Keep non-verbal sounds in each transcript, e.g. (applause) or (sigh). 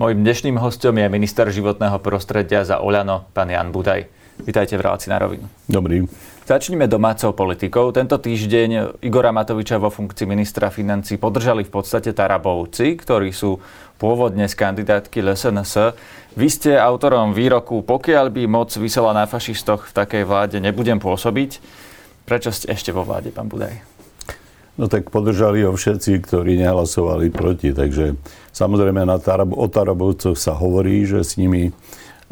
Mojím dnešným hostom je minister životného prostredia za Oľano, pán Jan Budaj. Vítajte v relácii na rovinu. Dobrý. Začneme domácou politikou. Tento týždeň Igora Matoviča vo funkcii ministra financí podržali v podstate Tarabovci, ktorí sú pôvodne z kandidátky LSNS. Vy ste autorom výroku, pokiaľ by moc vysela na fašistoch v takej vláde, nebudem pôsobiť. Prečo ste ešte vo vláde, pán Budaj? No tak podržali ho všetci, ktorí nehlasovali proti. Takže samozrejme na Tarab- o Tarabovcoch sa hovorí, že s nimi,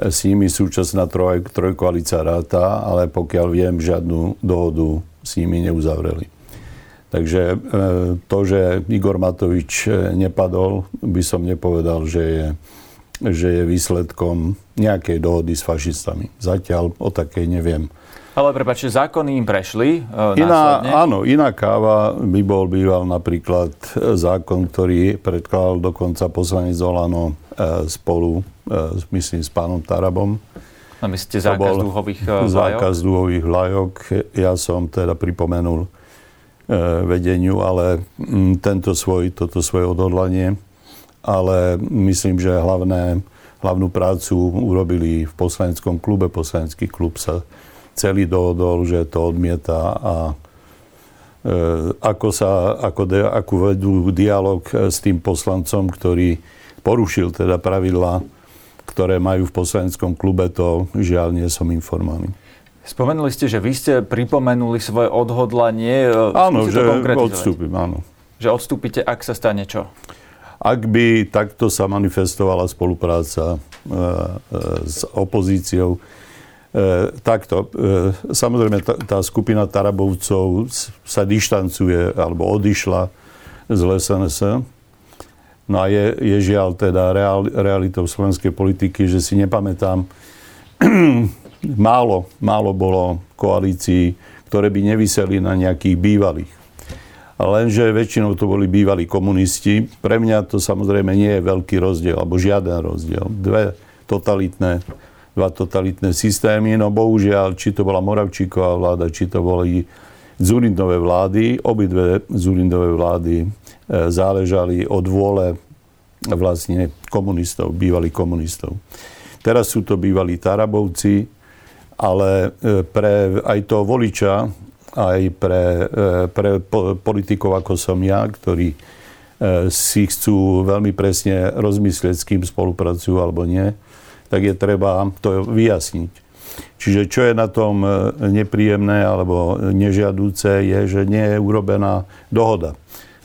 s nimi súčasná troj, trojkoalícia ráta, ale pokiaľ viem, žiadnu dohodu s nimi neuzavreli. Takže e, to, že Igor Matovič e, nepadol, by som nepovedal, že je, že je výsledkom nejakej dohody s fašistami. Zatiaľ o takej neviem. Ale prepáčte, zákony im prešli e, iná, Áno, iná káva by bol býval napríklad e, zákon, ktorý predkladal dokonca poslanec Zolano e, spolu, e, myslím, s pánom Tarabom. A myslíte zákaz dúhových e, vlajok? Zákaz dúhových vlajok. Ja som teda pripomenul e, vedeniu, ale m, tento svoj, toto svoje odhodlanie. Ale myslím, že hlavné, hlavnú prácu urobili v poslaneckom klube. Poslanecký klub sa celý dohodol, že to odmieta a e, ako sa, ako de, ako vedú dialog s tým poslancom, ktorý porušil teda pravidla, ktoré majú v poslaneckom klube, to žiaľ nie som informovaný. Spomenuli ste, že vy ste pripomenuli svoje odhodlanie. E, áno, že odstúpim, áno. Že odstúpite, ak sa stane čo? Ak by takto sa manifestovala spolupráca e, e, s opozíciou, E, takto, e, samozrejme tá, tá skupina Tarabovcov sa dištancuje alebo odišla z LSNS. No a je, je žiaľ teda real, realitou slovenskej politiky, že si nepamätám, (clears throat) málo, málo bolo koalícií, ktoré by nevyseli na nejakých bývalých. Lenže väčšinou to boli bývalí komunisti. Pre mňa to samozrejme nie je veľký rozdiel, alebo žiaden rozdiel. Dve totalitné dva totalitné systémy. No bohužiaľ, či to bola Moravčíková vláda, či to boli Zurindové vlády, obidve Zurindové vlády e, záležali od vôle vlastne komunistov, bývalých komunistov. Teraz sú to bývalí Tarabovci, ale e, pre aj toho voliča, aj pre, e, pre politikov ako som ja, ktorí si chcú veľmi presne rozmyslieť, s kým spolupracujú alebo nie, tak je treba to vyjasniť. Čiže čo je na tom e, nepríjemné alebo nežiadúce, je, že nie je urobená dohoda.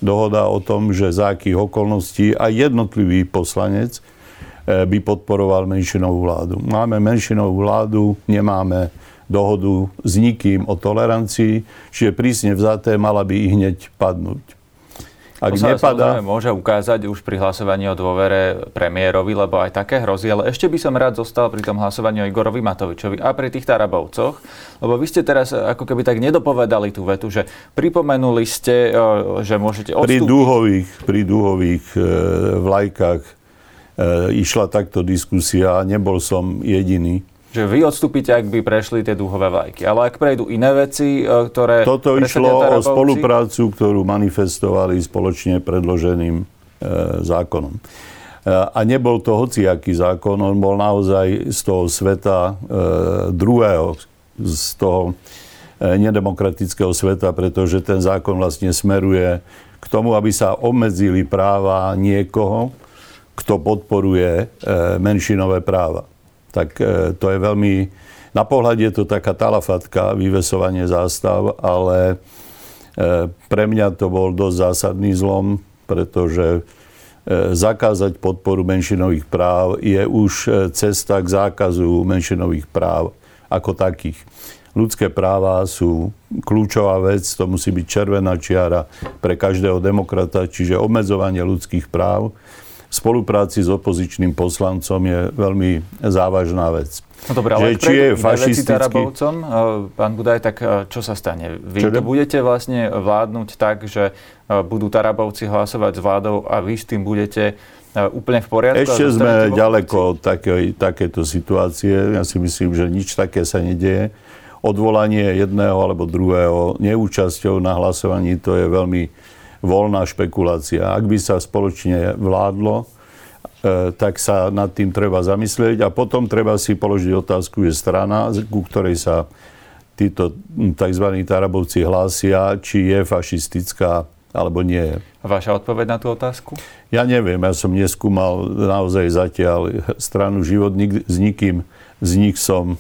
Dohoda o tom, že za akých okolností aj jednotlivý poslanec e, by podporoval menšinovú vládu. Máme menšinovú vládu, nemáme dohodu s nikým o tolerancii, čiže prísne vzaté mala by ich hneď padnúť. Ak to sa nepadá... môže ukázať už pri hlasovaní o dôvere premiérovi, lebo aj také hrozí, ale ešte by som rád zostal pri tom hlasovaní o Igorovi Matovičovi a pri tých Tarabovcoch, lebo vy ste teraz ako keby tak nedopovedali tú vetu, že pripomenuli ste, e, že môžete odstúpiť. Pri dúhových, pri dúhových e, vlajkách e, išla takto diskusia a nebol som jediný že vy odstúpite, ak by prešli tie dúhové vlajky. Ale ak prejdú iné veci, e, ktoré... Toto išlo o spoluprácu, ktorú manifestovali spoločne predloženým e, zákonom. E, a nebol to hociaký zákon, on bol naozaj z toho sveta e, druhého, z toho e, nedemokratického sveta, pretože ten zákon vlastne smeruje k tomu, aby sa obmedzili práva niekoho, kto podporuje e, menšinové práva tak e, to je veľmi... Na pohľad je to taká talafatka, vyvesovanie zástav, ale e, pre mňa to bol dosť zásadný zlom, pretože e, zakázať podporu menšinových práv je už cesta k zákazu menšinových práv ako takých. Ľudské práva sú kľúčová vec, to musí byť červená čiara pre každého demokrata, čiže obmedzovanie ľudských práv spolupráci s opozičným poslancom je veľmi závažná vec. No dobré, ale či je fašistický... Eh, pán Budaj, tak eh, čo sa stane? Vy čo budete vlastne vládnuť tak, že eh, budú Tarabovci hlasovať s vládou a vy s tým budete úplne v poriadku? Ešte sme ďaleko od také, takéto situácie. Ja si myslím, že nič také sa nedieje. Odvolanie jedného alebo druhého neúčasťou na hlasovaní, to je veľmi voľná špekulácia. Ak by sa spoločne vládlo tak sa nad tým treba zamyslieť a potom treba si položiť otázku, že strana, ku ktorej sa títo tzv. Tarabovci hlásia, či je fašistická alebo nie. A vaša odpoveď na tú otázku? Ja neviem, ja som neskúmal naozaj zatiaľ stranu život, nik, s nikým z nich som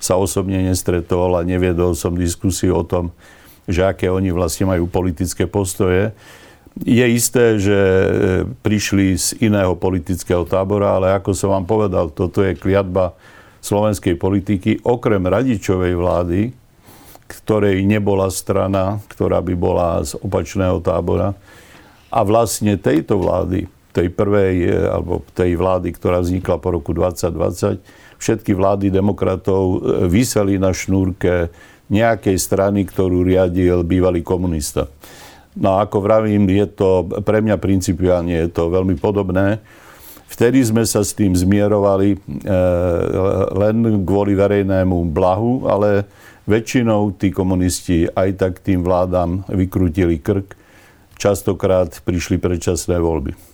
sa osobne nestretol a neviedol som diskusiu o tom, že aké oni vlastne majú politické postoje. Je isté, že e, prišli z iného politického tábora, ale ako som vám povedal, toto je kliatba slovenskej politiky, okrem radičovej vlády, ktorej nebola strana, ktorá by bola z opačného tábora. A vlastne tejto vlády, tej prvej, e, alebo tej vlády, ktorá vznikla po roku 2020, všetky vlády demokratov e, vyseli na šnúrke nejakej strany, ktorú riadil bývalý komunista. No a ako vravím, je to pre mňa principiálne je to veľmi podobné. Vtedy sme sa s tým zmierovali e, len kvôli verejnému blahu, ale väčšinou tí komunisti aj tak tým vládam vykrutili krk. Častokrát prišli predčasné voľby.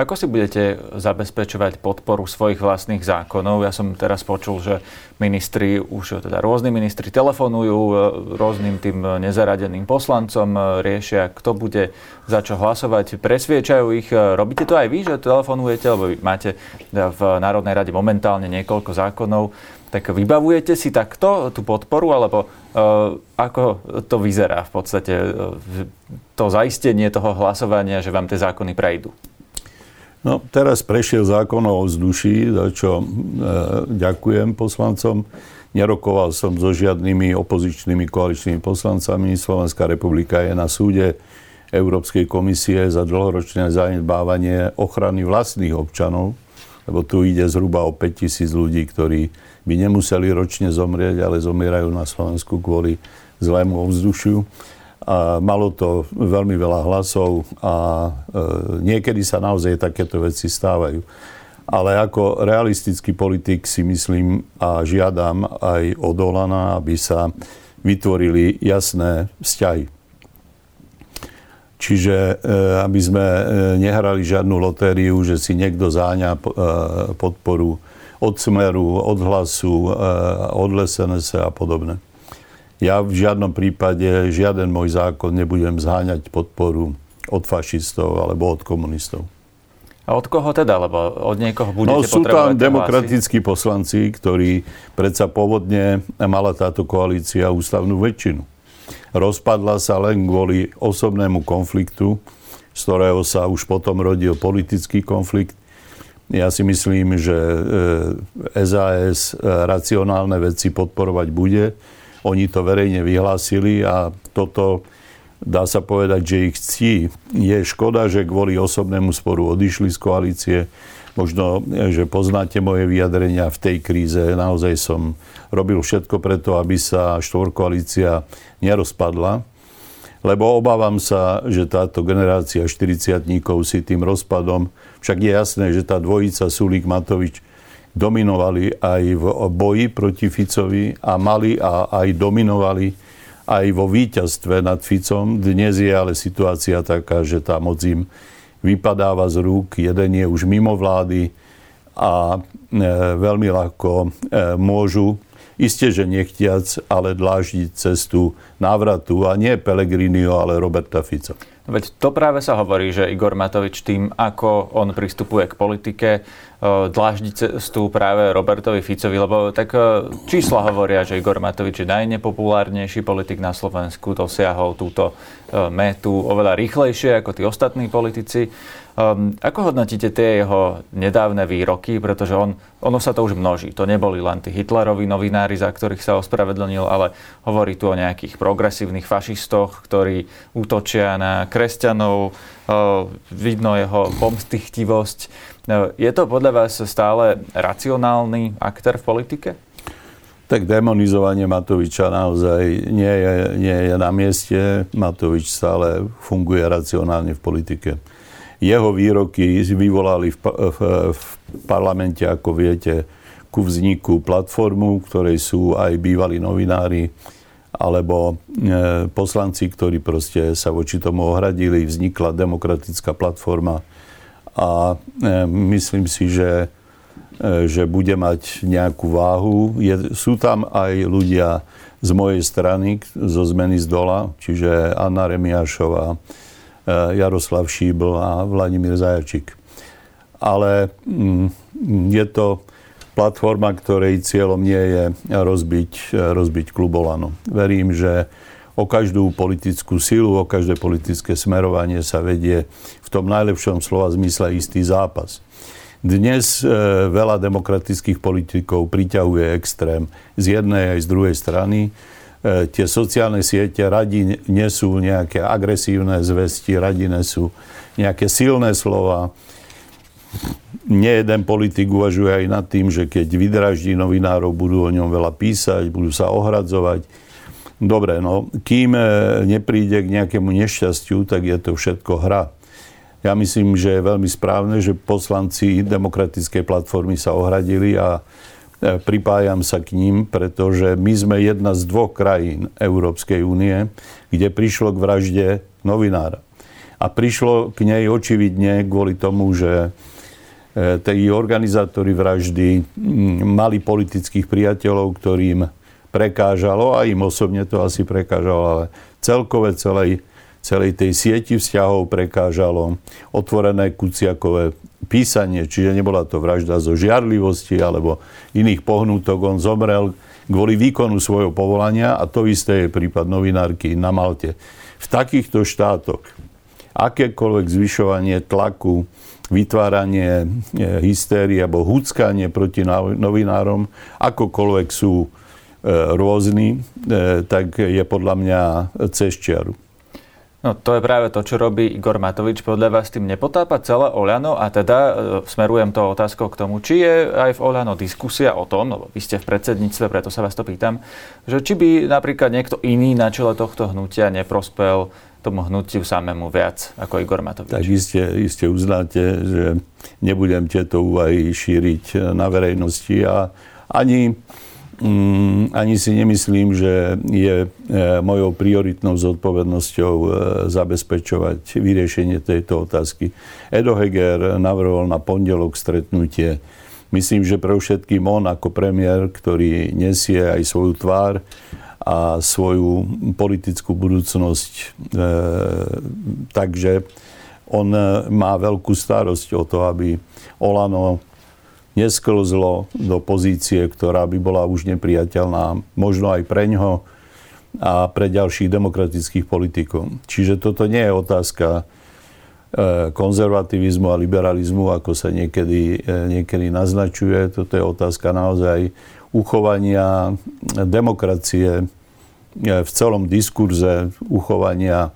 Ako si budete zabezpečovať podporu svojich vlastných zákonov? Ja som teraz počul, že ministri, už teda rôzni ministri telefonujú e, rôznym tým nezaradeným poslancom, e, riešia, kto bude za čo hlasovať, presviečajú ich. E, robíte to aj vy, že telefonujete, lebo máte v Národnej rade momentálne niekoľko zákonov. Tak vybavujete si takto tú podporu, alebo uh, ako to vyzerá v podstate, uh, to zaistenie toho hlasovania, že vám tie zákony prejdú? No, teraz prešiel zákon o vzduší, za čo e, ďakujem poslancom. Nerokoval som so žiadnymi opozičnými koaličnými poslancami. Slovenská republika je na súde Európskej komisie za dlhoročné zanedbávanie ochrany vlastných občanov, lebo tu ide zhruba o 5 tisíc ľudí, ktorí by nemuseli ročne zomrieť, ale zomierajú na Slovensku kvôli zlému ovzdušiu. A malo to veľmi veľa hlasov a e, niekedy sa naozaj takéto veci stávajú. Ale ako realistický politik si myslím a žiadam aj od Olana, aby sa vytvorili jasné vzťahy. Čiže e, aby sme e, nehrali žiadnu lotériu, že si niekto záňa podporu od Smeru, od Hlasu, od SNS a podobne. Ja v žiadnom prípade žiaden môj zákon nebudem zháňať podporu od fašistov alebo od komunistov. A od koho teda? Lebo od niekoho budete no, sú tam demokratickí hlasy? poslanci, ktorí predsa pôvodne mala táto koalícia ústavnú väčšinu. Rozpadla sa len kvôli osobnému konfliktu, z ktorého sa už potom rodil politický konflikt. Ja si myslím, že SAS e, racionálne veci podporovať bude oni to verejne vyhlásili a toto dá sa povedať, že ich ctí. Je škoda, že kvôli osobnému sporu odišli z koalície. Možno, že poznáte moje vyjadrenia v tej kríze. Naozaj som robil všetko preto, aby sa štvorkoalícia nerozpadla. Lebo obávam sa, že táto generácia 40 si tým rozpadom, však je jasné, že tá dvojica Sulík-Matovič dominovali aj v boji proti Ficovi a mali a aj dominovali aj vo víťazstve nad Ficom. Dnes je ale situácia taká, že tá moc im vypadáva z rúk, jeden je už mimo vlády a e, veľmi ľahko e, môžu, iste, že nechtiac, ale dláždiť cestu návratu a nie Pelegrinio, ale Roberta Fica. Veď to práve sa hovorí, že Igor Matovič tým, ako on pristupuje k politike, e, dláždi cestu práve Robertovi Ficovi, lebo tak e, čísla hovoria, že Igor Matovič je najnepopulárnejší politik na Slovensku, dosiahol túto e, metu oveľa rýchlejšie ako tí ostatní politici. Um, ako hodnotíte tie jeho nedávne výroky, pretože on, ono sa to už množí. To neboli len tí Hitlerovi novinári, za ktorých sa ospravedlnil, ale hovorí tu o nejakých progresívnych fašistoch, ktorí útočia na kresťanov, uh, vidno jeho pomstichtivosť. Uh, je to podľa vás stále racionálny aktér v politike? Tak demonizovanie Matoviča naozaj nie je, nie je na mieste. Matovič stále funguje racionálne v politike. Jeho výroky vyvolali v, v, v parlamente, ako viete, ku vzniku platformu, ktorej sú aj bývalí novinári alebo e, poslanci, ktorí proste sa voči tomu ohradili. Vznikla demokratická platforma a myslím si, že, že bude mať nejakú váhu. Je, sú tam aj ľudia z mojej strany, zo zmeny z dola, čiže Anna Remiášová, Jaroslav Šíbl a Vladimír Zajačík. Ale mm, je to platforma, ktorej cieľom nie je rozbiť, rozbiť klub. Verím, že o každú politickú silu, o každé politické smerovanie sa vedie v tom najlepšom slova zmysle istý zápas. Dnes e, veľa demokratických politikov priťahuje extrém z jednej aj z druhej strany. E, tie sociálne siete radi nesú nejaké agresívne zvesti, radi nesú nejaké silné slova nie jeden politik uvažuje aj nad tým, že keď vydraždí novinárov, budú o ňom veľa písať, budú sa ohradzovať. Dobre, no, kým e, nepríde k nejakému nešťastiu, tak je to všetko hra. Ja myslím, že je veľmi správne, že poslanci demokratickej platformy sa ohradili a pripájam sa k ním, pretože my sme jedna z dvoch krajín Európskej únie, kde prišlo k vražde novinára. A prišlo k nej očividne kvôli tomu, že E, tí organizátori vraždy mali politických priateľov, ktorým prekážalo, a im osobne to asi prekážalo, ale celkové celej, celej tej sieti vzťahov prekážalo otvorené kuciakové písanie, čiže nebola to vražda zo žiarlivosti alebo iných pohnutok. On zomrel kvôli výkonu svojho povolania a to isté je prípad novinárky na Malte. V takýchto štátoch akékoľvek zvyšovanie tlaku vytváranie e, hystérie alebo húckanie proti novinárom, akokoľvek sú e, rôzni, e, tak je podľa mňa cez čiaru. No to je práve to, čo robí Igor Matovič. Podľa vás tým nepotápa celé Oľano a teda e, smerujem to otázkou k tomu, či je aj v Oľano diskusia o tom, lebo vy ste v predsedníctve, preto sa vás to pýtam, že či by napríklad niekto iný na čele tohto hnutia neprospel tomu hnutiu samému viac ako Igor Matovič. Tak iste, iste uznáte, že nebudem tieto úvahy šíriť na verejnosti a ani Mm, ani si nemyslím, že je e, mojou prioritnou zodpovednosťou e, zabezpečovať vyriešenie tejto otázky. Edo Heger navrhol na pondelok stretnutie. Myslím, že pre všetkým on ako premiér, ktorý nesie aj svoju tvár a svoju politickú budúcnosť, e, takže on má veľkú starosť o to, aby Olano nesklzlo do pozície, ktorá by bola už nepriateľná, možno aj pre ňoho a pre ďalších demokratických politikov. Čiže toto nie je otázka e, konzervativizmu a liberalizmu, ako sa niekedy, e, niekedy naznačuje. Toto je otázka naozaj uchovania demokracie e, v celom diskurze, uchovania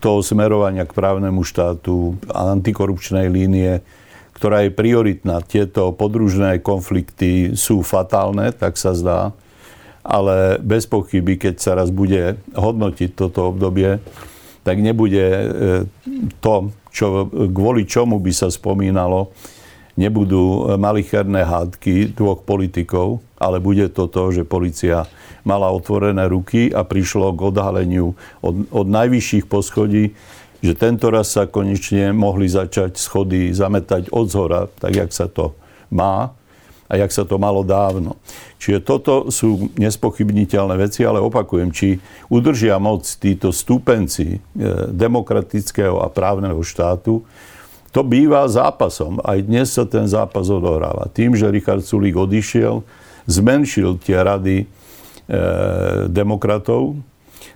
toho smerovania k právnemu štátu a antikorupčnej línie, ktorá je prioritná. Tieto podružné konflikty sú fatálne, tak sa zdá, ale bez pochyby, keď sa raz bude hodnotiť toto obdobie, tak nebude e, to, čo, kvôli čomu by sa spomínalo, nebudú malicherné hádky dvoch politikov, ale bude to to, že policia mala otvorené ruky a prišlo k odhaleniu od, od najvyšších poschodí že tento raz sa konečne mohli začať schody zametať od zhora, tak jak sa to má a jak sa to malo dávno. Čiže toto sú nespochybniteľné veci, ale opakujem, či udržia moc títo stúpenci e, demokratického a právneho štátu, to býva zápasom. Aj dnes sa ten zápas odohráva. Tým, že Richard Sulík odišiel, zmenšil tie rady e, demokratov,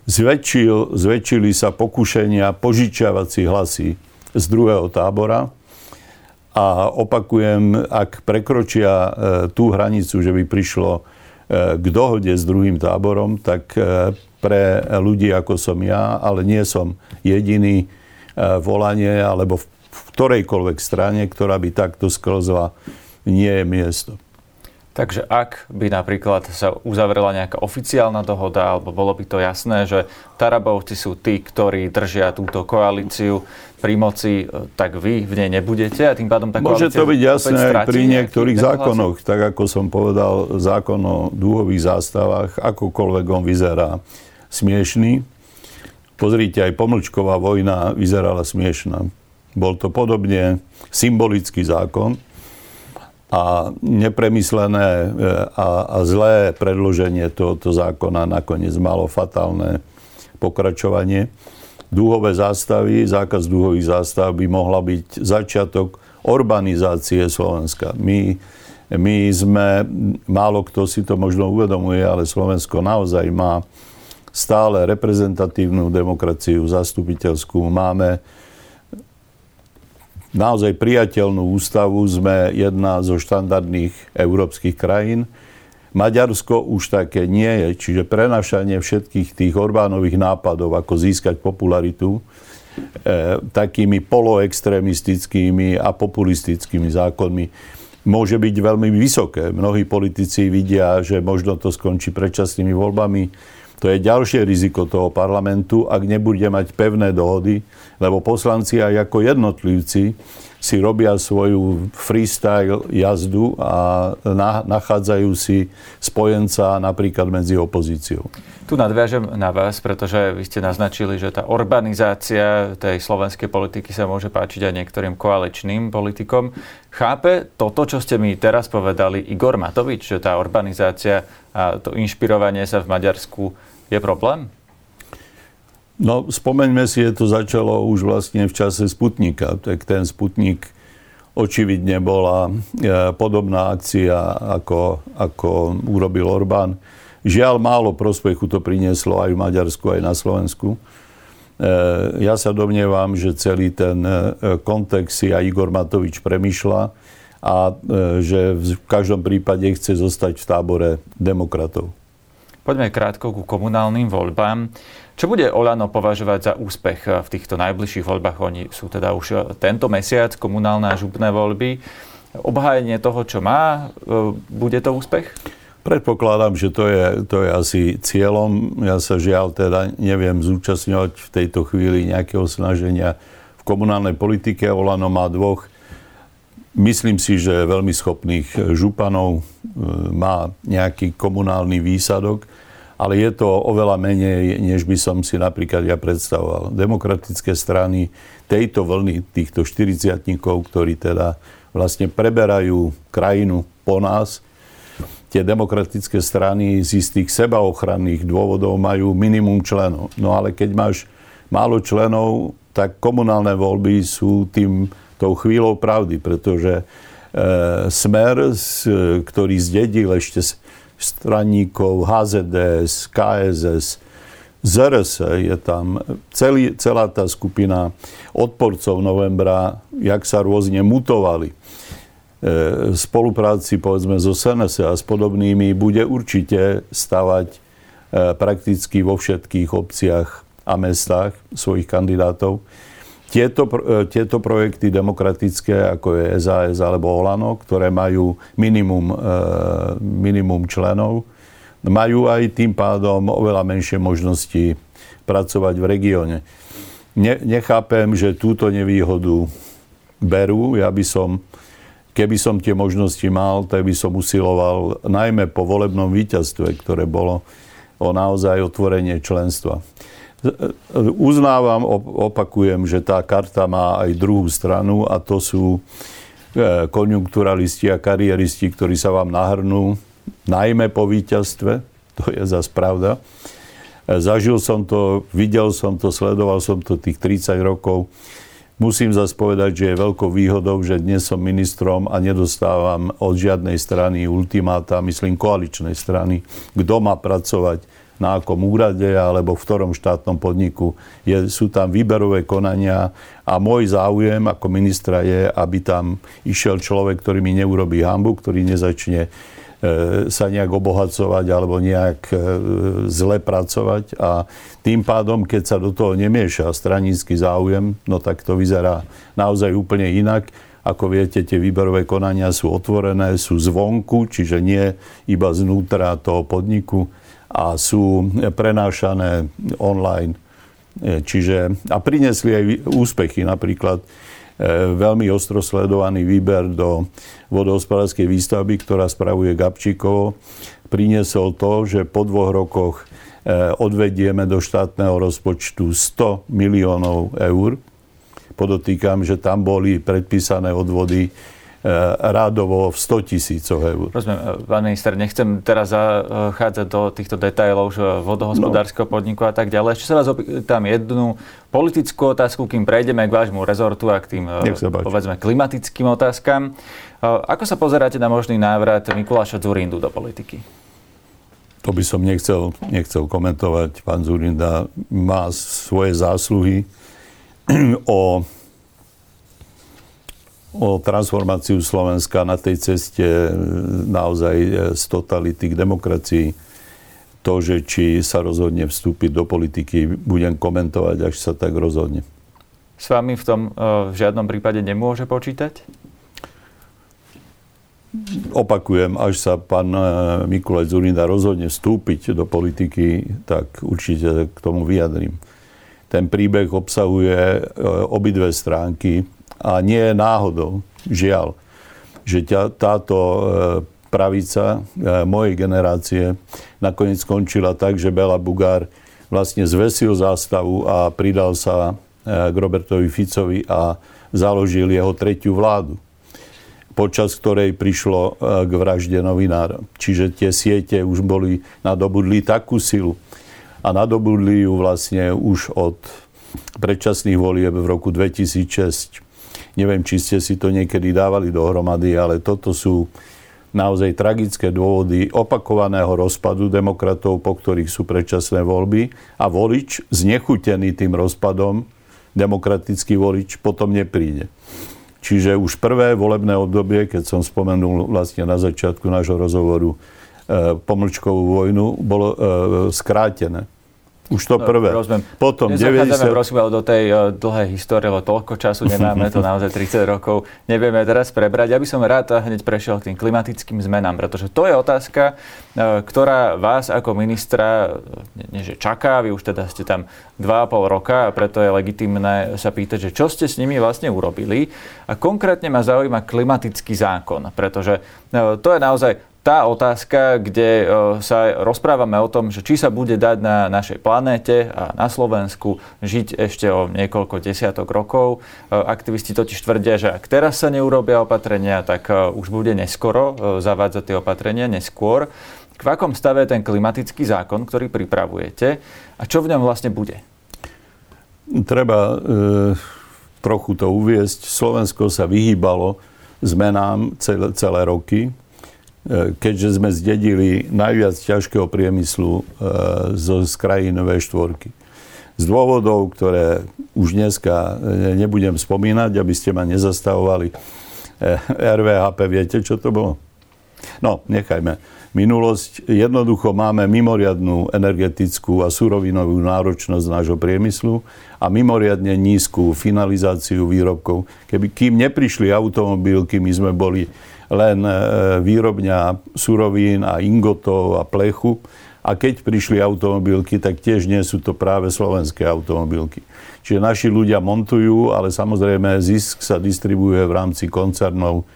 zväčšil, zväčšili sa pokušenia požičiavať si hlasy z druhého tábora. A opakujem, ak prekročia e, tú hranicu, že by prišlo e, k dohode s druhým táborom, tak e, pre ľudí ako som ja, ale nie som jediný volanie alebo v ktorejkoľvek strane, ktorá by takto sklzla, nie je miesto. Takže ak by napríklad sa uzavrela nejaká oficiálna dohoda, alebo bolo by to jasné, že Tarabovci sú tí, ktorí držia túto koalíciu pri moci, e, tak vy v nej nebudete a tým pádom tá Môže to byť jasné aj pri niektorých zákonoch, tak ako som povedal, zákon o dúhových zástavách, akokoľvek on vyzerá smiešný. Pozrite, aj pomlčková vojna vyzerala smiešná. Bol to podobne symbolický zákon a nepremyslené e, a, a zlé predloženie tohoto zákona nakoniec malo fatálne pokračovanie. Dúhové zástavy, zákaz dúhových zástav by mohla byť začiatok urbanizácie Slovenska. My, my sme, málo kto si to možno uvedomuje, ale Slovensko naozaj má stále reprezentatívnu demokraciu zastupiteľskú. Máme naozaj priateľnú ústavu. Sme jedna zo štandardných európskych krajín. Maďarsko už také nie je, čiže prenašanie všetkých tých Orbánových nápadov, ako získať popularitu, e, takými poloextremistickými a populistickými zákonmi, môže byť veľmi vysoké. Mnohí politici vidia, že možno to skončí predčasnými voľbami to je ďalšie riziko toho parlamentu, ak nebude mať pevné dohody, lebo poslanci aj ako jednotlivci si robia svoju freestyle jazdu a nachádzajú si spojenca napríklad medzi opozíciou. Tu nadviažem na vás, pretože vy ste naznačili, že tá urbanizácia tej slovenskej politiky sa môže páčiť aj niektorým koaličným politikom. Chápe toto, čo ste mi teraz povedali, Igor Matovič, že tá urbanizácia a to inšpirovanie sa v Maďarsku je problém? No, spomeňme si, je to začalo už vlastne v čase Sputnika. Tak ten Sputnik očividne bola e, podobná akcia, ako, ako urobil Orbán. Žiaľ, málo prospechu to prinieslo aj v Maďarsku, aj na Slovensku. E, ja sa domnievam, že celý ten e, kontext si aj Igor Matovič premyšľa a že v každom prípade chce zostať v tábore demokratov. Poďme krátko ku komunálnym voľbám. Čo bude Olano považovať za úspech eh, v týchto najbližších voľbách? Oni sú teda už eh, tento mesiac, komunálne a župné voľby. Obhájenie toho, čo má, eh, bude to úspech? Predpokladám, že to je, to je asi cieľom. Ja sa žiaľ teda neviem zúčastňovať v tejto chvíli nejakého snaženia v komunálnej politike. Olano má dvoch, myslím si, že veľmi schopných županov. Má nejaký komunálny výsadok ale je to oveľa menej, než by som si napríklad ja predstavoval. Demokratické strany tejto vlny, týchto 40 ktorí teda vlastne preberajú krajinu po nás, tie demokratické strany z istých sebaochranných dôvodov majú minimum členov. No ale keď máš málo členov, tak komunálne voľby sú tým tou chvíľou pravdy, pretože e, smer, s, ktorý zdedil ešte straníkov, HZDS, KSS, ZRS je tam, celý, celá tá skupina odporcov novembra, jak sa rôzne mutovali. E, spolupráci povedzme so SNS a s podobnými bude určite stavať e, prakticky vo všetkých obciach a mestách svojich kandidátov. Tieto, e, tieto projekty demokratické, ako je SAS alebo Olano, ktoré majú minimum, e, minimum členov, majú aj tým pádom oveľa menšie možnosti pracovať v regióne. Ne, nechápem, že túto nevýhodu berú. Ja by som, keby som tie možnosti mal, tak by som usiloval najmä po volebnom víťazstve, ktoré bolo o naozaj otvorenie členstva. Uznávam, opakujem, že tá karta má aj druhú stranu a to sú e, konjunkturalisti a kariéristi, ktorí sa vám nahrnú, najmä po víťazstve, to je zase pravda. E, zažil som to, videl som to, sledoval som to tých 30 rokov. Musím zase povedať, že je veľkou výhodou, že dnes som ministrom a nedostávam od žiadnej strany ultimáta, myslím koaličnej strany, kto má pracovať na akom úrade alebo v ktorom štátnom podniku. Je, sú tam výberové konania a môj záujem ako ministra je, aby tam išiel človek, ktorý mi neurobí hambu, ktorý nezačne e, sa nejak obohacovať alebo nejak e, zle pracovať a tým pádom, keď sa do toho nemieša stranický záujem, no tak to vyzerá naozaj úplne inak. Ako viete, tie výberové konania sú otvorené, sú zvonku, čiže nie iba znútra toho podniku a sú prenášané online. E, čiže, a priniesli aj úspechy, napríklad e, veľmi ostro sledovaný výber do vodohospodárskej výstavby, ktorá spravuje Gabčíkovo, priniesol to, že po dvoch rokoch e, odvedieme do štátneho rozpočtu 100 miliónov eur Podotýkam, že tam boli predpísané odvody rádovo v 100 tisícoch eur. Rozumiem, e, pán minister, nechcem teraz zachádzať do týchto detailov vodohospodárskeho no. podniku a tak ďalej. Ešte sa vás opýtam jednu politickú otázku, kým prejdeme k vášmu rezortu a k tým, e, povedzme, klimatickým otázkam. Ako sa pozeráte na možný návrat Mikuláša Zurindu do politiky? To by som nechcel, nechcel komentovať. Pán Zurinda má svoje zásluhy (clears throat) o o transformáciu Slovenska na tej ceste e, naozaj e, z totality k demokracii. To, že či sa rozhodne vstúpiť do politiky, budem komentovať, až sa tak rozhodne. S vami v tom e, v žiadnom prípade nemôže počítať? Opakujem, až sa pán Mikulaj Zurinda rozhodne vstúpiť do politiky, tak určite k tomu vyjadrím. Ten príbeh obsahuje obidve stránky a nie je náhodou, žiaľ, že ťa, táto e, pravica e, mojej generácie nakoniec skončila tak, že Bela Bugár vlastne zvesil zástavu a pridal sa e, k Robertovi Ficovi a založil jeho tretiu vládu počas ktorej prišlo k vražde novinára. Čiže tie siete už boli, nadobudli takú silu a nadobudli ju vlastne už od predčasných volieb v roku 2006. Neviem, či ste si to niekedy dávali dohromady, ale toto sú naozaj tragické dôvody opakovaného rozpadu demokratov, po ktorých sú predčasné voľby a volič znechutený tým rozpadom, demokratický volič potom nepríde. Čiže už prvé volebné obdobie, keď som spomenul vlastne na začiatku nášho rozhovoru e, pomlčkovú vojnu, bolo e, skrátené. Už to no, prvé. Rozumiem. Potom 90... prosím, do tej uh, dlhej histórie, lebo toľko času nemáme, to naozaj 30 rokov nevieme teraz prebrať. Ja by som rád hneď prešiel k tým klimatickým zmenám, pretože to je otázka, uh, ktorá vás ako ministra, nie, nie že čaká, vy už teda ste tam 2,5 roka a preto je legitimné sa pýtať, že čo ste s nimi vlastne urobili. A konkrétne ma zaujíma klimatický zákon, pretože uh, to je naozaj tá otázka, kde e, sa rozprávame o tom, že či sa bude dať na našej planéte a na Slovensku žiť ešte o niekoľko desiatok rokov. E, aktivisti totiž tvrdia, že ak teraz sa neurobia opatrenia, tak e, už bude neskoro zavádzať tie opatrenia, neskôr. V akom stave je ten klimatický zákon, ktorý pripravujete a čo v ňom vlastne bude? Treba e, trochu to uviesť. Slovensko sa vyhýbalo zmenám celé, celé roky keďže sme zdedili najviac ťažkého priemyslu e, zo z krajín V4. Z dôvodov, ktoré už dneska e, nebudem spomínať, aby ste ma nezastavovali, RVHP, viete, čo to bolo? No, nechajme. Minulosť, jednoducho máme mimoriadnú energetickú a surovinovú náročnosť nášho priemyslu a mimoriadne nízku finalizáciu výrobkov. Keby, kým neprišli automobilky, my sme boli len e, výrobňa surovín a ingotov a plechu. A keď prišli automobilky, tak tiež nie sú to práve slovenské automobilky. Čiže naši ľudia montujú, ale samozrejme zisk sa distribuje v rámci koncernov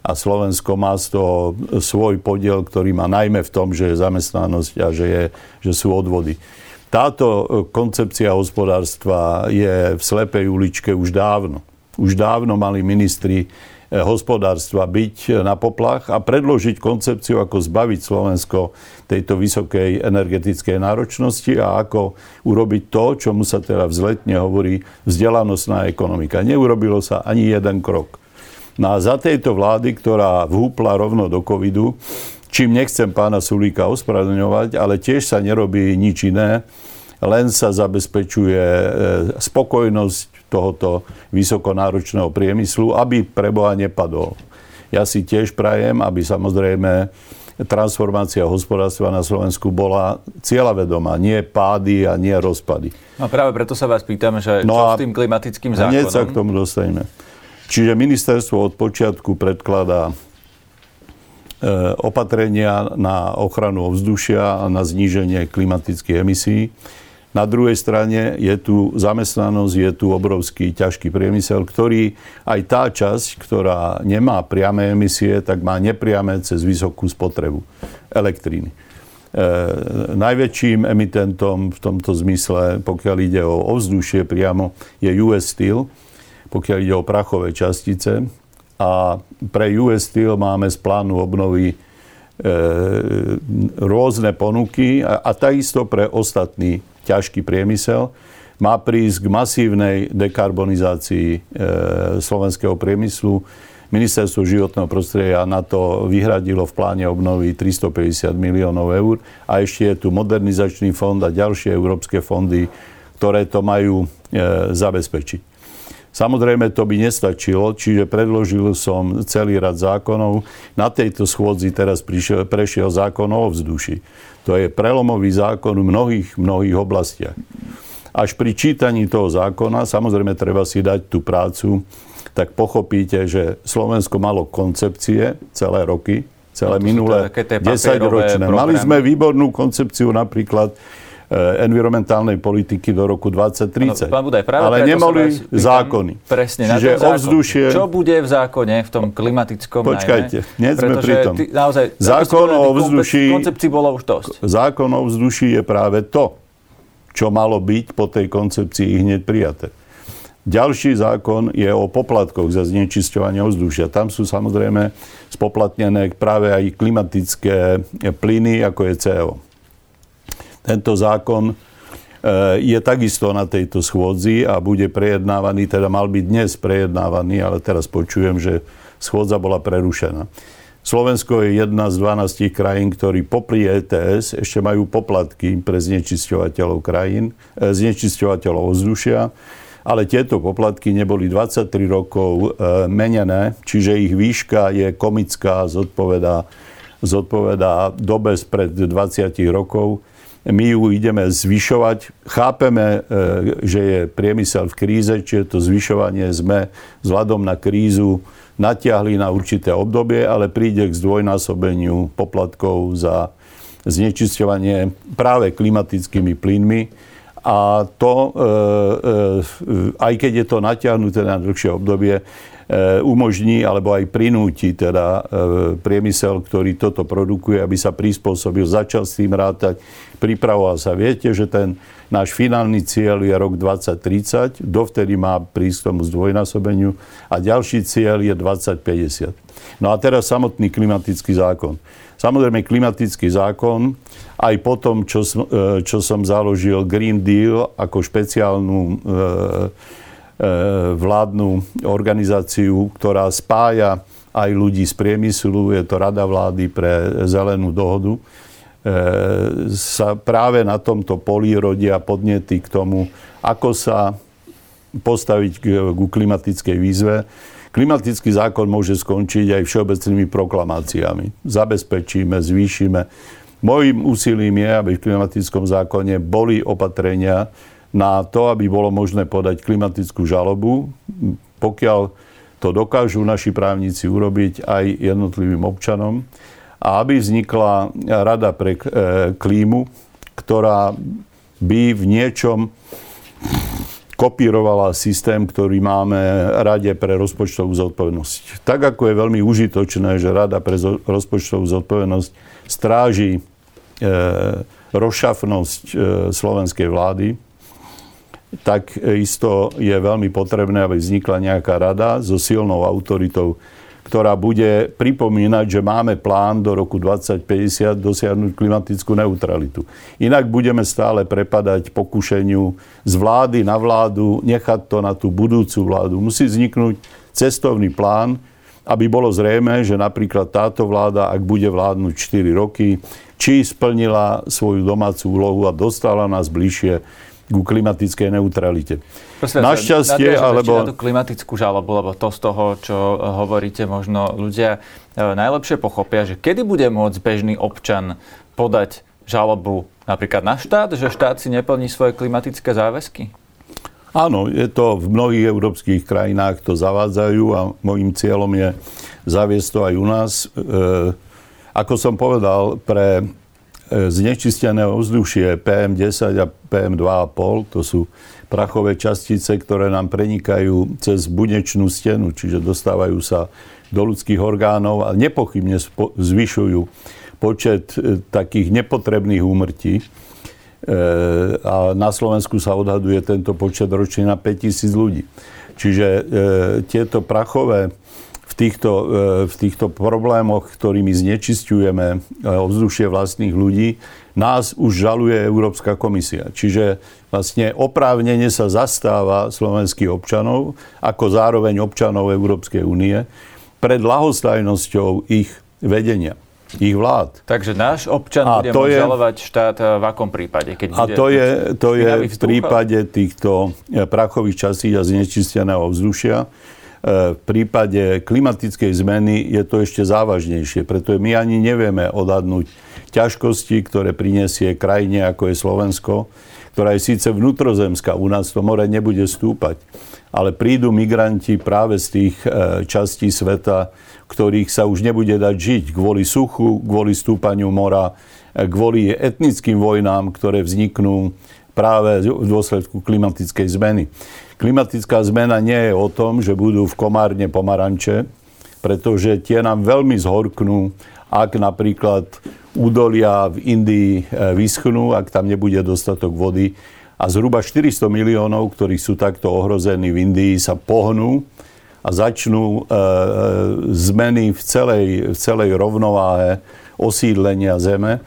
a Slovensko má z toho svoj podiel, ktorý má najmä v tom, že je zamestnanosť a že, je, že sú odvody. Táto e, koncepcia hospodárstva je v slepej uličke už dávno. Už dávno mali ministri hospodárstva byť na poplach a predložiť koncepciu, ako zbaviť Slovensko tejto vysokej energetickej náročnosti a ako urobiť to, čomu sa teda vzletne hovorí vzdelanostná ekonomika. Neurobilo sa ani jeden krok. No a za tejto vlády, ktorá vhúpla rovno do covidu, čím nechcem pána Sulíka ospravedlňovať, ale tiež sa nerobí nič iné, len sa zabezpečuje e, spokojnosť tohoto vysokonáročného priemyslu, aby preboha nepadol. Ja si tiež prajem, aby samozrejme transformácia hospodárstva na Slovensku bola cieľavedomá, nie pády a nie rozpady. No práve preto sa vás pýtam, že no čo s tým klimatickým zákonom? Hneď sa k tomu dostaneme. Čiže ministerstvo od počiatku predkladá e, opatrenia na ochranu ovzdušia a na zníženie klimatických emisí. Na druhej strane je tu zamestnanosť, je tu obrovský ťažký priemysel, ktorý aj tá časť, ktorá nemá priame emisie, tak má nepriame cez vysokú spotrebu elektríny. E, najväčším emitentom v tomto zmysle, pokiaľ ide o ovzdušie priamo, je US Steel, pokiaľ ide o prachové častice. A pre US Steel máme z plánu obnovy e, rôzne ponuky a, a takisto pre ostatný ťažký priemysel má prísť k masívnej dekarbonizácii e, slovenského priemyslu. Ministerstvo životného prostredia na to vyhradilo v pláne obnovy 350 miliónov eur a ešte je tu modernizačný fond a ďalšie európske fondy, ktoré to majú e, zabezpečiť. Samozrejme, to by nestačilo, čiže predložil som celý rad zákonov. Na tejto schôdzi teraz prišiel, prešiel zákon o ovzduši. To je prelomový zákon v mnohých, mnohých oblastiach. Až pri čítaní toho zákona, samozrejme treba si dať tú prácu, tak pochopíte, že Slovensko malo koncepcie celé roky, celé no, minulé 10 ročné. Mali sme výbornú koncepciu napríklad environmentálnej politiky do roku 2030. No, Budaj, práve ale nemali zákony. Presne, Čiže na ovzdušie... Čo bude v zákone, v tom klimatickom Počkajte, nie sme pri tom. Ty, naozaj, zákon o ovzduší... Koncepcií bolo už dosť. Zákon o ovzduší je práve to, čo malo byť po tej koncepcii hneď prijaté. Ďalší zákon je o poplatkoch za znečisťovanie ovzdušia. Tam sú samozrejme spoplatnené práve aj klimatické plyny, ako je CO. Tento zákon e, je takisto na tejto schôdzi a bude prejednávaný, teda mal byť dnes prejednávaný, ale teraz počujem, že schôdza bola prerušená. Slovensko je jedna z 12 krajín, ktorí popri ETS ešte majú poplatky pre znečisťovateľov krajín, e, znečisťovateľov ovzdušia, ale tieto poplatky neboli 23 rokov e, menené, čiže ich výška je komická, zodpovedá, zodpovedá dobe spred 20 rokov. My ju ideme zvyšovať. Chápeme, e, že je priemysel v kríze, čiže to zvyšovanie sme vzhľadom na krízu natiahli na určité obdobie, ale príde k zdvojnásobeniu poplatkov za znečisťovanie práve klimatickými plynmi. A to, e, e, aj keď je to natiahnuté na dlhšie obdobie, umožní alebo aj prinúti teda e, priemysel, ktorý toto produkuje, aby sa prispôsobil, začal s tým rátať, pripravoval sa. Viete, že ten náš finálny cieľ je rok 2030, dovtedy má prísť tomu zdvojnásobeniu a ďalší cieľ je 2050. No a teraz samotný klimatický zákon. Samozrejme, klimatický zákon, aj po tom, čo, e, čo som založil Green Deal ako špeciálnu E, vládnu organizáciu, ktorá spája aj ľudí z priemyslu, je to Rada vlády pre zelenú dohodu, e, sa práve na tomto poli rodia podnety k tomu, ako sa postaviť k klimatickej výzve. Klimatický zákon môže skončiť aj všeobecnými proklamáciami. Zabezpečíme, zvýšime. Mojím úsilím je, aby v klimatickom zákone boli opatrenia, na to, aby bolo možné podať klimatickú žalobu, pokiaľ to dokážu naši právnici urobiť aj jednotlivým občanom a aby vznikla rada pre e, klímu, ktorá by v niečom kopírovala systém, ktorý máme Rade pre rozpočtovú zodpovednosť. Tak ako je veľmi užitočné, že Rada pre rozpočtovú zodpovednosť stráži e, rozšafnosť e, slovenskej vlády, tak isto je veľmi potrebné, aby vznikla nejaká rada so silnou autoritou, ktorá bude pripomínať, že máme plán do roku 2050 dosiahnuť klimatickú neutralitu. Inak budeme stále prepadať pokušeniu z vlády na vládu, nechať to na tú budúcu vládu. Musí vzniknúť cestovný plán, aby bolo zrejme, že napríklad táto vláda, ak bude vládnuť 4 roky, či splnila svoju domácu úlohu a dostala nás bližšie ku klimatickej neutralite. Prosím, Našťastie, alebo... Na tú klimatickú žalobu, lebo to z toho, čo hovoríte, možno ľudia e, najlepšie pochopia, že kedy bude môcť bežný občan podať žalobu napríklad na štát, že štát si neplní svoje klimatické záväzky? Áno, je to v mnohých európskych krajinách to zavádzajú a môjim cieľom je zaviesť to aj u nás. E, ako som povedal, pre znečistené ovzdušie PM10 a PM2,5, to sú prachové častice, ktoré nám prenikajú cez bunečnú stenu, čiže dostávajú sa do ľudských orgánov a nepochybne zvyšujú počet e, takých nepotrebných úmrtí. E, a na Slovensku sa odhaduje tento počet ročne na 5000 ľudí. Čiže e, tieto prachové týchto, e, v týchto problémoch, ktorými znečisťujeme e, ovzdušie vlastných ľudí, nás už žaluje Európska komisia. Čiže vlastne oprávnene sa zastáva slovenských občanov ako zároveň občanov Európskej únie pred lahostajnosťou ich vedenia ich vlád. Takže náš občan a bude môcť je, žalovať štát e, v akom prípade? Keď a to je, to je v prípade týchto prachových časí a znečisteného vzdušia. E, v prípade klimatickej zmeny je to ešte závažnejšie, pretože my ani nevieme odhadnúť ťažkosti, ktoré prinesie krajine, ako je Slovensko, ktorá je síce vnútrozemská, u nás to more nebude stúpať, ale prídu migranti práve z tých e, častí sveta, ktorých sa už nebude dať žiť kvôli suchu, kvôli stúpaniu mora, e, kvôli etnickým vojnám, ktoré vzniknú práve v dôsledku klimatickej zmeny. Klimatická zmena nie je o tom, že budú v komárne pomaranče, pretože tie nám veľmi zhorknú, ak napríklad údolia v Indii e, vyschnú, ak tam nebude dostatok vody. A zhruba 400 miliónov, ktorí sú takto ohrození v Indii, sa pohnú a začnú e, e, zmeny v celej, v celej rovnováhe osídlenia Zeme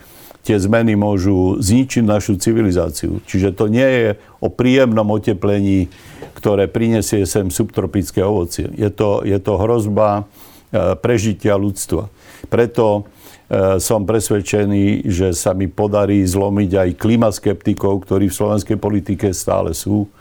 tie zmeny môžu zničiť našu civilizáciu. Čiže to nie je o príjemnom oteplení, ktoré prinesie sem subtropické ovocie. Je to, je to hrozba e, prežitia ľudstva. Preto e, som presvedčený, že sa mi podarí zlomiť aj klimaskeptikov, ktorí v slovenskej politike stále sú,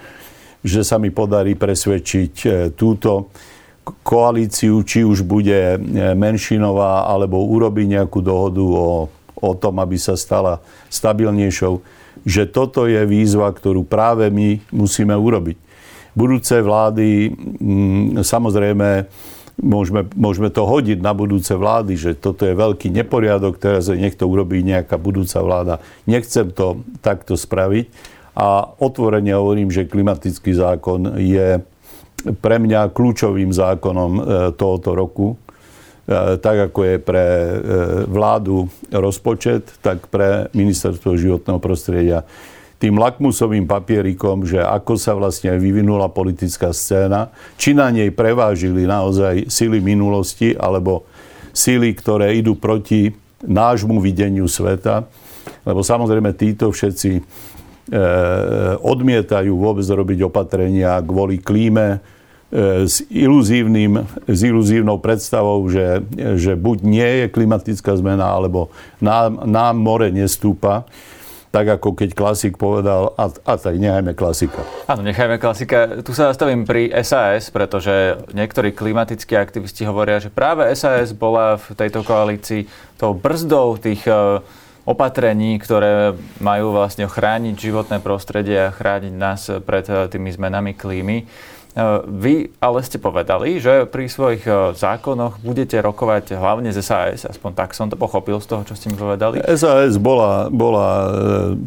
že sa mi podarí presvedčiť e, túto koalíciu, či už bude menšinová, alebo urobí nejakú dohodu o o tom, aby sa stala stabilnejšou, že toto je výzva, ktorú práve my musíme urobiť. Budúce vlády, mm, samozrejme, môžeme, môžeme to hodiť na budúce vlády, že toto je veľký neporiadok, teraz niekto urobí nejaká budúca vláda. Nechcem to takto spraviť a otvorene hovorím, že klimatický zákon je pre mňa kľúčovým zákonom e, tohoto roku tak ako je pre e, vládu rozpočet, tak pre ministerstvo životného prostredia tým lakmusovým papierikom, že ako sa vlastne vyvinula politická scéna, či na nej prevážili naozaj sily minulosti, alebo sily, ktoré idú proti nášmu videniu sveta. Lebo samozrejme títo všetci e, odmietajú vôbec robiť opatrenia kvôli klíme, E, s, iluzívnym, s iluzívnou predstavou, že, že buď nie je klimatická zmena, alebo nám, nám more nestúpa tak ako keď klasik povedal, a, a tak nechajme klasika. Áno, nechajme klasika. Tu sa zastavím pri SAS, pretože niektorí klimatickí aktivisti hovoria, že práve SAS bola v tejto koalícii tou brzdou tých e, opatrení, ktoré majú vlastne chrániť životné prostredie a chrániť nás pred e, tými zmenami klímy. Eh, vy ale ste povedali, že pri svojich eh, zákonoch budete rokovať hlavne z SAS, aspoň tak som to pochopil z toho, čo ste mi povedali. SAS bola, bola eh,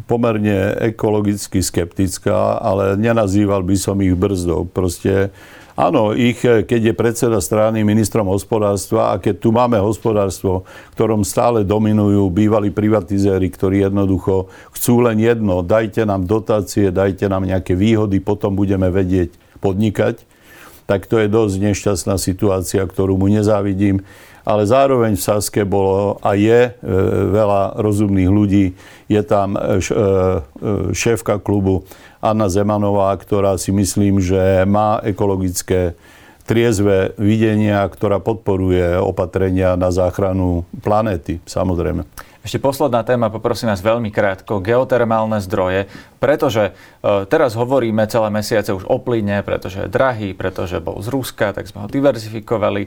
pomerne ekologicky skeptická, ale nenazýval by som ich brzdou. Proste Áno, ich, keď je predseda strany ministrom hospodárstva a keď tu máme hospodárstvo, ktorom stále dominujú bývalí privatizéri, ktorí jednoducho chcú len jedno, dajte nám dotácie, dajte nám nejaké výhody, potom budeme vedieť podnikať, tak to je dosť nešťastná situácia, ktorú mu nezávidím. Ale zároveň v Saske bolo a je e, veľa rozumných ľudí. Je tam e, š, e, šéfka klubu Anna Zemanová, ktorá si myslím, že má ekologické triezve videnia, ktorá podporuje opatrenia na záchranu planéty, samozrejme. Ešte posledná téma, poprosím vás veľmi krátko. Geotermálne zdroje, pretože e, teraz hovoríme celé mesiace už o plyne, pretože je drahý, pretože bol z Ruska, tak sme ho diverzifikovali.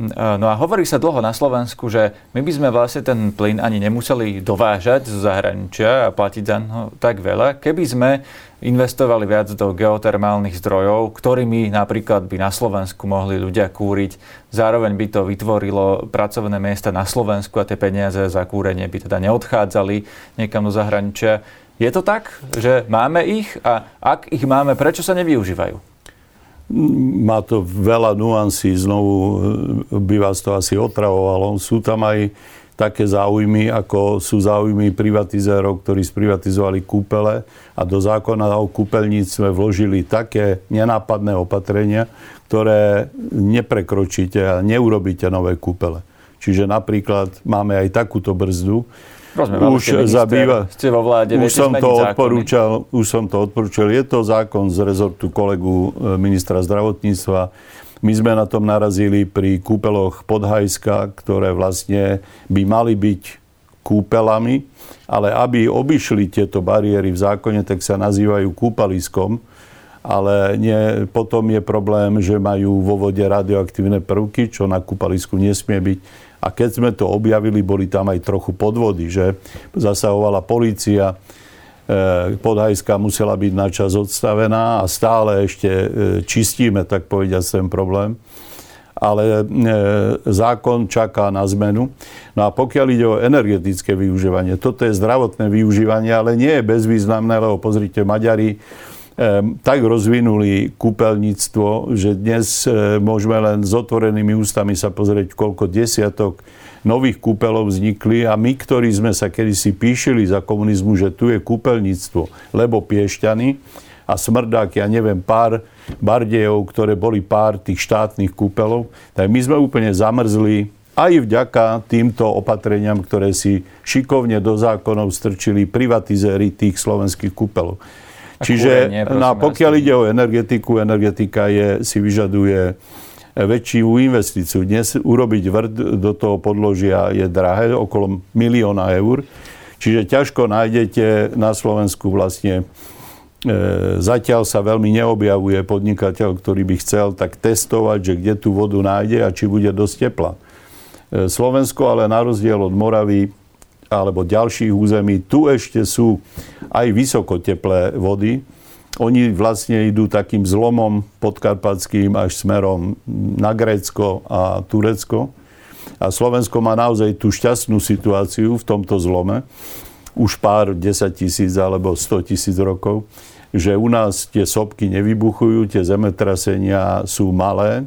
No a hovorí sa dlho na Slovensku, že my by sme vlastne ten plyn ani nemuseli dovážať z zahraničia a platiť za no tak veľa, keby sme investovali viac do geotermálnych zdrojov, ktorými napríklad by na Slovensku mohli ľudia kúriť. Zároveň by to vytvorilo pracovné miesta na Slovensku a tie peniaze za kúrenie by teda neodchádzali niekam do zahraničia. Je to tak, že máme ich a ak ich máme, prečo sa nevyužívajú? má to veľa nuancí, znovu by vás to asi otravovalo. Sú tam aj také záujmy, ako sú záujmy privatizérov, ktorí sprivatizovali kúpele a do zákona o kúpeľníctve vložili také nenápadné opatrenia, ktoré neprekročíte a neurobíte nové kúpele. Čiže napríklad máme aj takúto brzdu, Rozumiem, už zabýva, ste vo vláde, už som to odporúčal, už som to odporúčal. Je to zákon z rezortu kolegu e, ministra zdravotníctva. My sme na tom narazili pri kúpeloch Podhajska, ktoré vlastne by mali byť kúpelami, ale aby obišli tieto bariéry v zákone, tak sa nazývajú kúpaliskom. Ale nie, potom je problém, že majú vo vode radioaktívne prvky, čo na kúpalisku nesmie byť a keď sme to objavili, boli tam aj trochu podvody, že zasahovala policia, e, podhajská musela byť na čas odstavená a stále ešte e, čistíme, tak povediať, ten problém. Ale e, zákon čaká na zmenu. No a pokiaľ ide o energetické využívanie, toto je zdravotné využívanie, ale nie je bezvýznamné, lebo pozrite, Maďari tak rozvinuli kúpeľníctvo, že dnes môžeme len s otvorenými ústami sa pozrieť, koľko desiatok nových kúpeľov vznikli a my, ktorí sme sa kedysi píšili za komunizmu, že tu je kúpeľníctvo, lebo Piešťany a Smrdák, ja neviem, pár bardejov, ktoré boli pár tých štátnych kúpeľov, tak my sme úplne zamrzli aj vďaka týmto opatreniam, ktoré si šikovne do zákonov strčili privatizéry tých slovenských kúpeľov. Čiže kúrenie, no, pokiaľ ide o energetiku, energetika je, si vyžaduje väčšiu investíciu. Dnes urobiť vrt do toho podložia je drahé, okolo milióna eur. Čiže ťažko nájdete na Slovensku vlastne e, Zatiaľ sa veľmi neobjavuje podnikateľ, ktorý by chcel tak testovať, že kde tú vodu nájde a či bude dosť tepla. E, Slovensko ale na rozdiel od Moravy alebo ďalších území, tu ešte sú aj vysokoteplé vody. Oni vlastne idú takým zlomom podkarpatským až smerom na Grécko a Turecko. A Slovensko má naozaj tú šťastnú situáciu v tomto zlome, už pár 10 tisíc alebo 100 tisíc rokov, že u nás tie sopky nevybuchujú, tie zemetrasenia sú malé,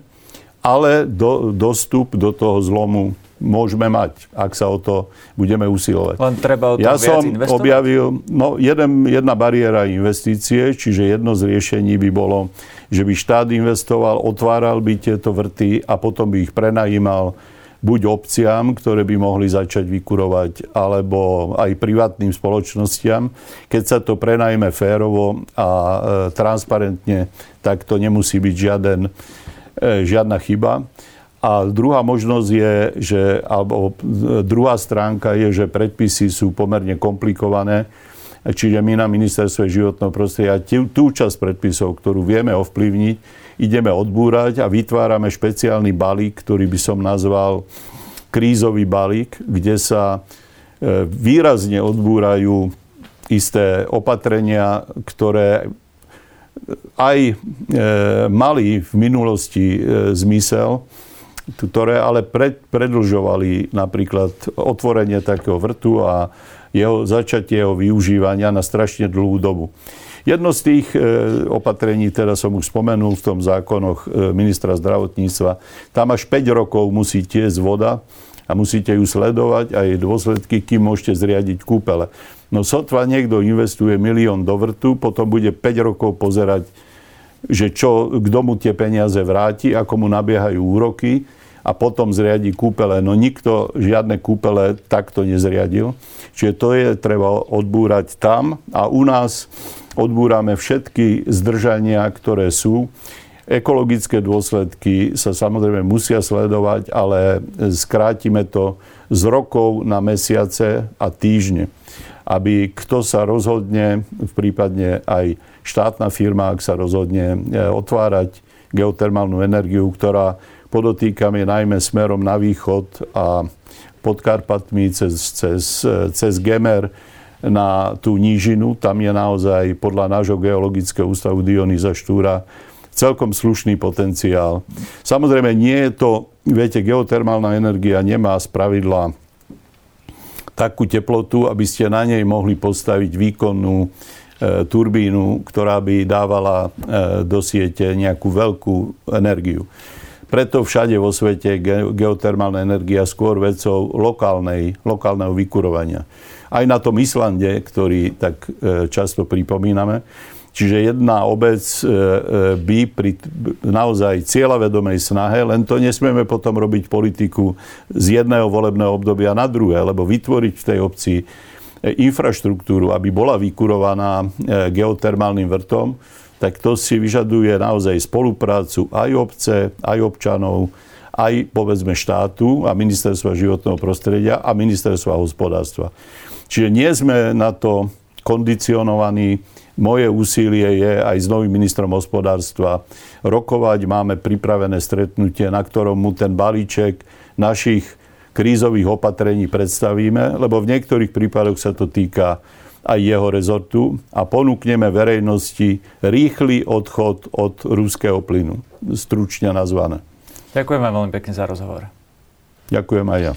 ale do, dostup do toho zlomu môžeme mať, ak sa o to budeme usilovať. Len treba o ja som investovať? objavil, no jeden, jedna bariéra investície, čiže jedno z riešení by bolo, že by štát investoval, otváral by tieto vrty a potom by ich prenajímal buď obciam, ktoré by mohli začať vykurovať, alebo aj privátnym spoločnostiam. Keď sa to prenajme férovo a e, transparentne, tak to nemusí byť žiaden, e, žiadna chyba. A druhá možnosť je, že, alebo druhá stránka je, že predpisy sú pomerne komplikované, čiže my na ministerstve životného prostredia tú, tú časť predpisov, ktorú vieme ovplyvniť, ideme odbúrať a vytvárame špeciálny balík, ktorý by som nazval krízový balík, kde sa e, výrazne odbúrajú isté opatrenia, ktoré aj e, mali v minulosti e, zmysel, ktoré ale pred, predlžovali napríklad otvorenie takého vrtu a jeho začatie jeho využívania na strašne dlhú dobu. Jedno z tých e, opatrení, teda som už spomenul v tom zákonoch e, ministra zdravotníctva, tam až 5 rokov musí tiesť voda a musíte ju sledovať a jej dôsledky, kým môžete zriadiť kúpele. No sotva niekto investuje milión do vrtu, potom bude 5 rokov pozerať že čo, kto mu tie peniaze vráti, ako mu nabiehajú úroky a potom zriadi kúpele. No nikto žiadne kúpele takto nezriadil. Čiže to je treba odbúrať tam a u nás odbúrame všetky zdržania, ktoré sú. Ekologické dôsledky sa samozrejme musia sledovať, ale skrátime to z rokov na mesiace a týždne. Aby kto sa rozhodne, v prípadne aj štátna firma, ak sa rozhodne e, otvárať geotermálnu energiu, ktorá podotýkam je najmä smerom na východ a pod Karpatmi cez, cez, e, cez Gemer na tú nížinu. Tam je naozaj podľa nášho geologického ústavu Dionýza Štúra celkom slušný potenciál. Samozrejme, nie je to, viete, geotermálna energia nemá z pravidla takú teplotu, aby ste na nej mohli postaviť výkonnú turbínu, ktorá by dávala e, do siete nejakú veľkú energiu. Preto všade vo svete geotermálna energia skôr vecou lokálnej, lokálneho vykurovania. Aj na tom Islande, ktorý tak e, často pripomíname. Čiže jedna obec e, e, by pri naozaj cieľavedomej snahe, len to nesmieme potom robiť politiku z jedného volebného obdobia na druhé, lebo vytvoriť v tej obci infraštruktúru, aby bola vykurovaná geotermálnym vrtom, tak to si vyžaduje naozaj spoluprácu aj obce, aj občanov, aj povedzme štátu a ministerstva životného prostredia a ministerstva hospodárstva. Čiže nie sme na to kondicionovaní. Moje úsilie je aj s novým ministrom hospodárstva rokovať. Máme pripravené stretnutie, na ktorom mu ten balíček našich krízových opatrení predstavíme, lebo v niektorých prípadoch sa to týka aj jeho rezortu a ponúkneme verejnosti rýchly odchod od ruského plynu. Stručne nazvané. Ďakujem vám veľmi pekne za rozhovor. Ďakujem aj ja.